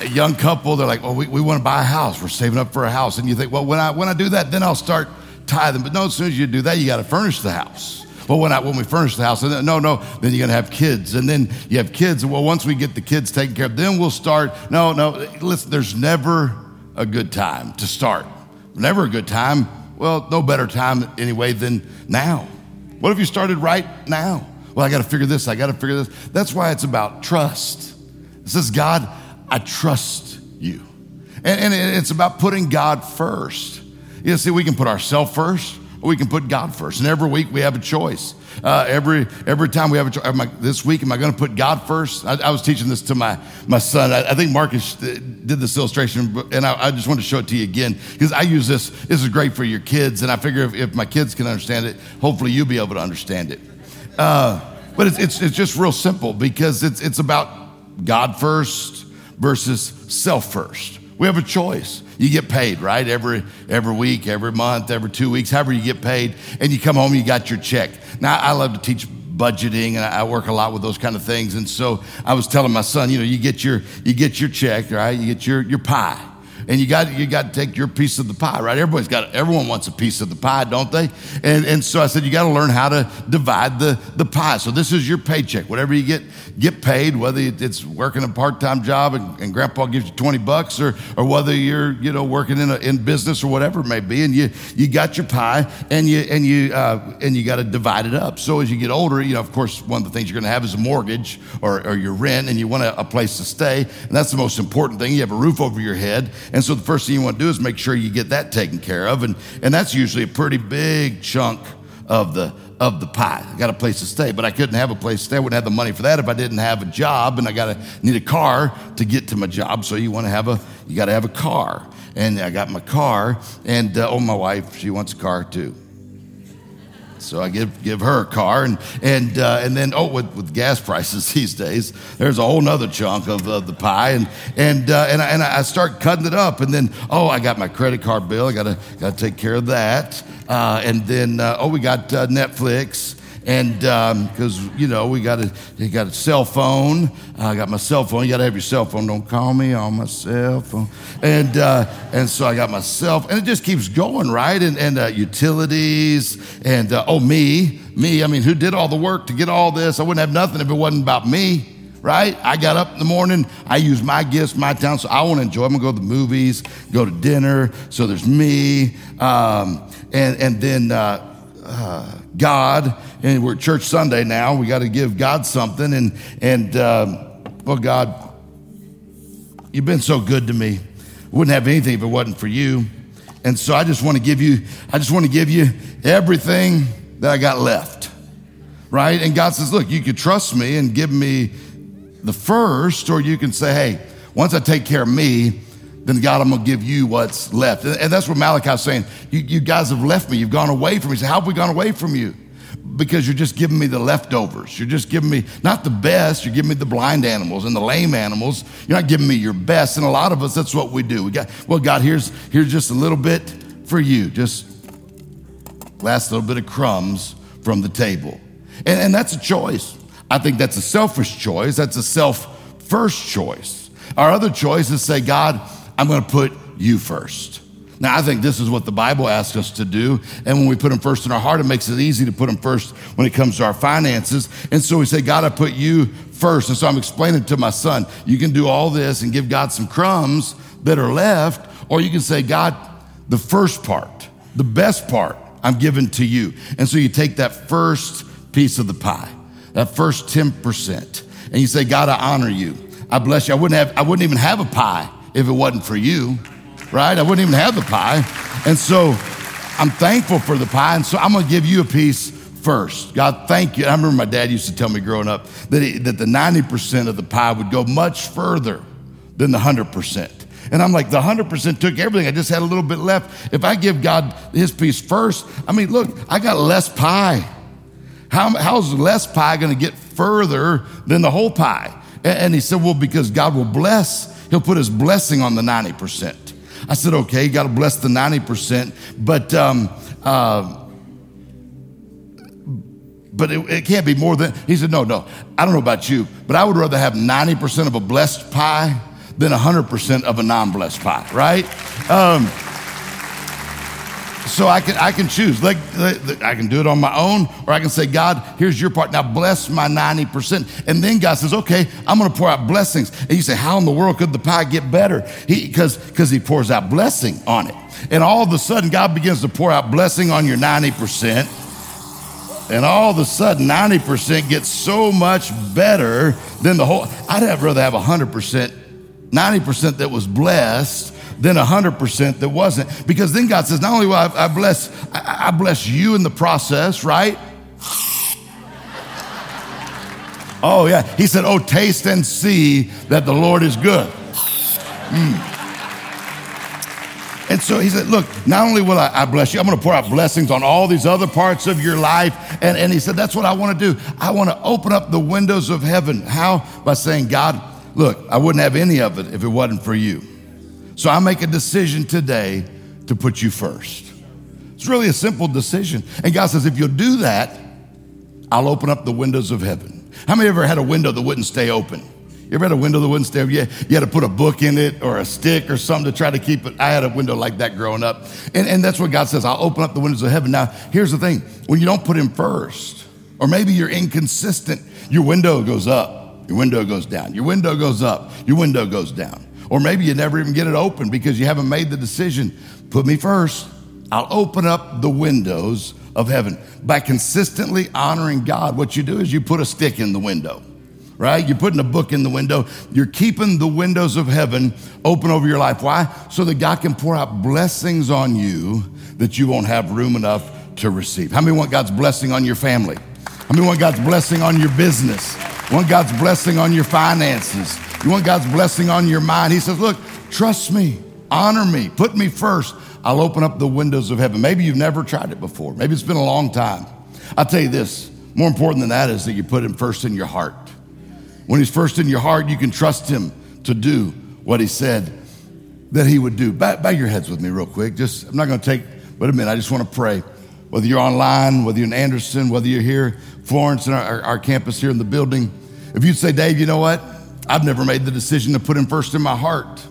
a young couple, they're like, well, we, we want to buy a house. We're saving up for a house. And you think, well, when I, when I do that, then I'll start tithing. But no, as soon as you do that, you got to furnish the house. Well, when, I, when we furnish the house, then, no, no, then you're going to have kids. And then you have kids. Well, once we get the kids taken care of, then we'll start. No, no, listen, there's never a good time to start. Never a good time. Well, no better time anyway than now. What if you started right now? Well, I got to figure this, I got to figure this. That's why it's about trust. It says, God, I trust you. And, and it's about putting God first. You know, see, we can put ourselves first, or we can put God first. And every week we have a choice. Uh, every every time we have a choice. I, this week, am I going to put God first? I, I, was teaching this to my my son. I, I, think Marcus did this illustration, and I, I just want to show it to you again because I use this. This is great for your kids, and I figure if, if my kids can understand it, hopefully you'll be able to understand it. Uh, but it's, it's, it's just real simple because it's, it's about God first versus self first. We have a choice. You get paid, right? Every every week, every month, every two weeks, however you get paid, and you come home, you got your check. Now, I love to teach budgeting, and I work a lot with those kind of things. And so I was telling my son, you know, you get your you get your check, right? You get your your pie and you got you got to take your piece of the pie, right? Everybody's got everyone wants a piece of the pie, don't they? And and so I said you got to learn how to divide the the pie. So this is your paycheck, whatever you get get paid, whether it's working a part time job and, and, Grandpa gives you twenty bucks, or or whether you're you know working in a, in business or whatever it may be, and you you got your pie and you and you uh, and you got to divide it up. So as you get older, you know, of course, one of the things you're going to have is a mortgage or, or your rent, and you want a, a place to stay, and that's the most important thing. You have a roof over your head, and so the first thing you want to do is make sure you get that taken care of. And, and that's usually a pretty big chunk of the, of the pie. I got a place to stay, but I couldn't have a place to stay. I wouldn't have the money for that if I didn't have a job and I got to need a car to get to my job. So you want to have a, you got to have a car. And I got my car and, uh, oh, my wife, she wants a car too. So I give, give her a car. And, and, uh, and then, oh, with, with gas prices *laughs* these days, there's a whole nother chunk of uh, the pie. And, and, uh, and, I, and I start cutting it up. And then, oh, I got my credit card bill. I got to got to take care of that. Uh, and then, uh, oh, we got uh, Netflix. And because um, you know we got a you got a cell phone. I got my cell phone. You got to have your cell phone. Don't call me on my cell phone. And uh, and so I got myself, and it just keeps going, right? And and uh, utilities, and uh, oh me, me. I mean, who did all the work to get all this? I wouldn't have nothing if it wasn't about me right? I got up in the morning, I use my gifts, my talents, so I want to enjoy. I'm gonna go to the movies, go to dinner. So there's me, um, and and then uh, uh, God, and we're church Sunday now. We got to give God something, and and um, well, God, you've been so good to me. Wouldn't have anything if it wasn't for you. And so I just want to give you, I just want to give you everything that I got left. Right? And God says, look, you could trust me and give me the first, or you can say, hey, once I take care of me, then God, I'm going to give you what's left. And that's what Malachi's saying. You, you, guys have left me. You've gone away from me. He said, how have we gone away from you? Because you're just giving me the leftovers. You're just giving me not the best, you're giving me the blind animals and the lame animals. You're not giving me your best. And a lot of us, that's what we do. We got, well, God, here's, here's just a little bit for you. Just last little bit of crumbs from the table. And, and that's a choice. I think that's a selfish choice. That's a self first choice. Our other choice is say, God, I'm going to put you first. Now, I think this is what the Bible asks us to do. And when we put Him first in our heart, it makes it easy to put Him first when it comes to our finances. And so we say, God, I put you first. And so I'm explaining to my son, you can do all this and give God some crumbs that are left, or you can say, God, the first part, the best part, I'm giving to you. And so you take that first piece of the pie that first 10%. And you say, God, I honor you. I bless you. I wouldn't have, I wouldn't even have a pie if it wasn't for you, right? I wouldn't even have the pie. And so I'm thankful for the pie. And so I'm going to give you a piece first. God, thank you. I remember my dad used to tell me growing up that, that the 90% of the pie would go much further than the 100%. And I'm like, the 100% took everything. I just had a little bit left. If I give God his piece first, I mean, look, I got less pie. How, how's less pie going to get further than the whole pie? And, and he said, Well, because God will bless, He'll put His blessing on the 90%. I said, Okay, you got to bless the 90%, but, um, uh, but it, it, can't be more than, he said, No, no, I don't know about you, but I would rather have 90% of a blessed pie than 100% of a non blessed pie, right? Um, so I can I can choose. Like, I can do it on my own, or I can say, God, here's your part. Now bless my 90%. And then God says, okay, I'm gonna pour out blessings. And you say, how in the world could the pie get better? He because because he pours out blessing on it. And all of a sudden, God begins to pour out blessing on your 90%. And all of a sudden, 90% gets so much better than the whole. I'd have rather have 100%, 90% that was blessed than 100% that wasn't. Because then God says, not only will I, I bless, I, I bless you in the process, right? Oh, yeah. He said, Oh, taste and see that the Lord is good. Mm. And so he said, Look, not only will I, I, bless you, I'm going to pour out blessings on all these other parts of your life. And, and he said, That's what I want to do. I want to open up the windows of heaven. How? By saying, God, look, I wouldn't have any of it if it wasn't for you. So I make a decision today to put you first. It's really a simple decision. And God says, if you'll do that, I'll open up the windows of heaven. How many ever had a window that wouldn't stay open? You ever had a window that wouldn't stay open? You, you had to put a book in it or a stick or something to try to keep it. I had a window like that growing up. And, and that's what God says. I'll open up the windows of heaven. Now, here's the thing. When you don't put him first, or maybe you're inconsistent, your window goes up, your window goes down, your window goes up, your window goes down. Or maybe you never even get it open because you haven't made the decision. Put me first. I'll open up the windows of heaven. By consistently honoring God, what you do is you put a stick in the window, right? You're putting a book in the window. You're keeping the windows of heaven open over your life. Why? So that God can pour out blessings on you that you won't have room enough to receive. How many want God's blessing on your family? How many want God's blessing on your business? Want God's blessing on your finances? You want God's blessing on your mind? He says, Look, trust me, honor me, put me first. I'll open up the windows of heaven. Maybe you've never tried it before. Maybe it's been a long time. I'll tell you this more important than that is that you put him first in your heart. When he's first in your heart, you can trust him to do what he said that he would do. Bow, bow your heads with me, real quick. Just, I'm not going to take but a minute. I just want to pray whether you're online, whether you're in Anderson, whether you're here, Florence, and our, our campus here in the building, if you'd say, Dave, you know what? I've never made the decision to put him first in my heart,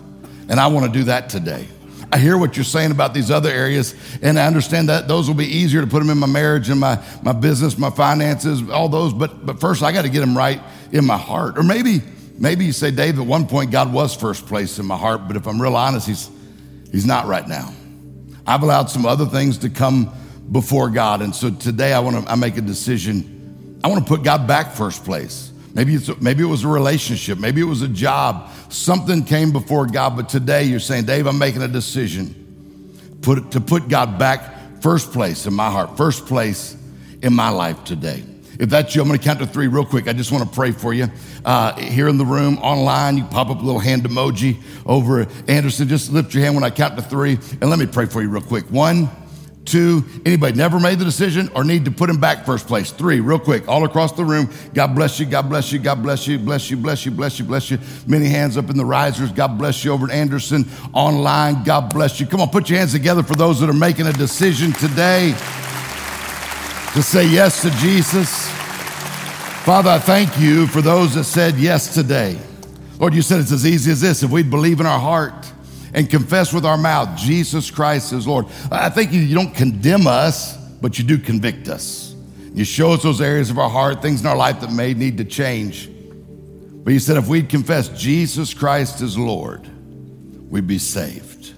and I want to do that today. I hear what you're saying about these other areas, and I understand that those will be easier to put them in my marriage and my, my business, my finances, all those. But, but first, I got to get them right in my heart. Or maybe, maybe you say, Dave, at one point, God was first place in my heart, but if I'm real honest, he's, he's not right now. I've allowed some other things to come before God. And so today I want to I make a decision. I want to put God back first place. Maybe it's maybe it was a relationship, maybe it was a job. Something came before God, but today you're saying, Dave, I'm making a decision. Put to put God back first place in my heart, first place in my life today. If that's you, I'm going to count to three real quick. I just want to pray for you. Uh, here in the room, online, you pop up a little hand emoji over Anderson. Just lift your hand when I count to three, and let me pray for you real quick. One, two, anybody never made the decision or need to put him back first place? Three, real quick, all across the room. God bless you, God bless you, God bless you, bless you, bless you, bless you, bless you. Many hands up in the risers. God bless you over at Anderson online. God bless you. Come on, put your hands together for those that are making a decision today to say yes to Jesus. Father, I thank you for those that said yes today. Lord, you said it's as easy as this. If we'd believe in our heart, and confess with our mouth Jesus Christ is Lord. I think you, don't condemn us, but you do convict us. You show us those areas of our heart, things in our life that may need to change. But you said if we'd confess Jesus Christ is Lord, we'd be saved.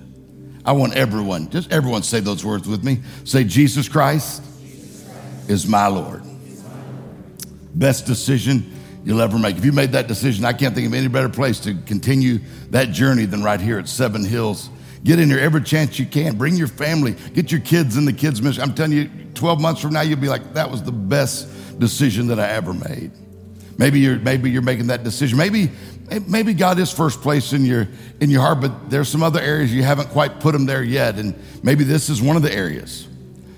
I want everyone, just everyone say those words with me. Say, Jesus Christ, Jesus Christ. is my Lord. Best decision you'll ever make. If you made that decision, I can't think of any better place to continue that journey than right here at Seven Hills. Get in here every chance you can. Bring your family. Get your kids in the kids' mission. I'm telling you, 12 months from now, you'll be like, that was the best decision that I ever made. Maybe you're maybe you're making that decision. Maybe maybe God is first place in your in your heart, but there's some other areas you haven't quite put him there yet, and maybe this is one of the areas.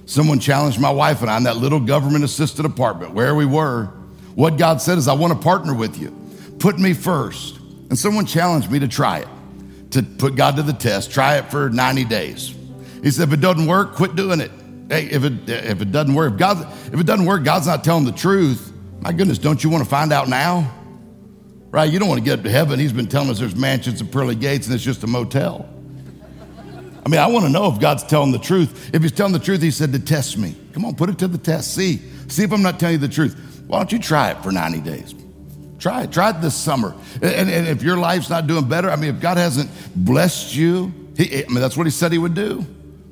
Someone challenged my wife and I in that little government assisted apartment where we were what God said is, I want to partner with you. Put me first. And someone challenged me to try it, to put God to the test, try it for 90 days. He said, if it doesn't work, quit doing it. Hey, if it, if it doesn't work, if, God, if it doesn't work, God's not telling the truth. My goodness, don't you want to find out now? Right? You don't want to get up to heaven. He's been telling us there's mansions and pearly gates and it's just a motel. I mean, I want to know if God's telling the truth. If he's telling the truth, he said to test me. Come on, put it to the test. See. See if I'm not telling you the truth. Why don't you try it for 90 days? Try it. Try it this summer. And, and if your life's not doing better, I mean, if God hasn't blessed you, he, I mean, that's what He said He would do.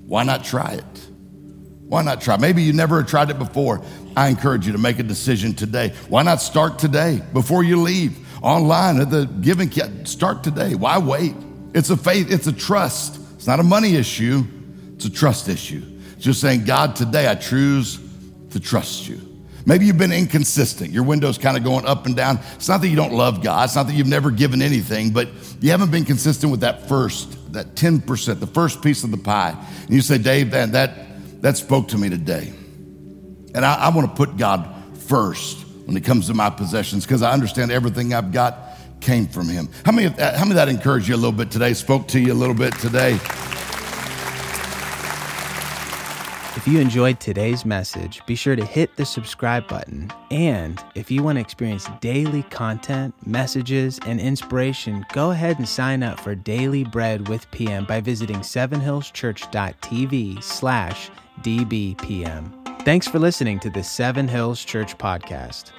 Why not try it? Why not try? Maybe you never tried it before. I encourage you to make a decision today. Why not start today before you leave? Online at the giving, start today. Why wait? It's a faith, it's a trust. It's not a money issue, it's a trust issue. It's just saying, God, today I choose to trust you. Maybe you've been inconsistent. Your window's kind of going up and down. It's not that you don't love God. It's not that you've never given anything, but you haven't been consistent with that first, that 10%, the first piece of the pie. And you say, Dave, that, that, that spoke to me today. And I, I want to put God first when it comes to my possessions because I understand everything I've got came from Him. How many, uh, how many of that encouraged you a little bit today, spoke to you a little bit today? If you enjoyed today's message, be sure to hit the subscribe button. And if you want to experience daily content, messages, and inspiration, go ahead and sign up for Daily Bread with PM by visiting sevenhillschurch.tv slash dbpm. Thanks for listening to the Seven Hills Church podcast.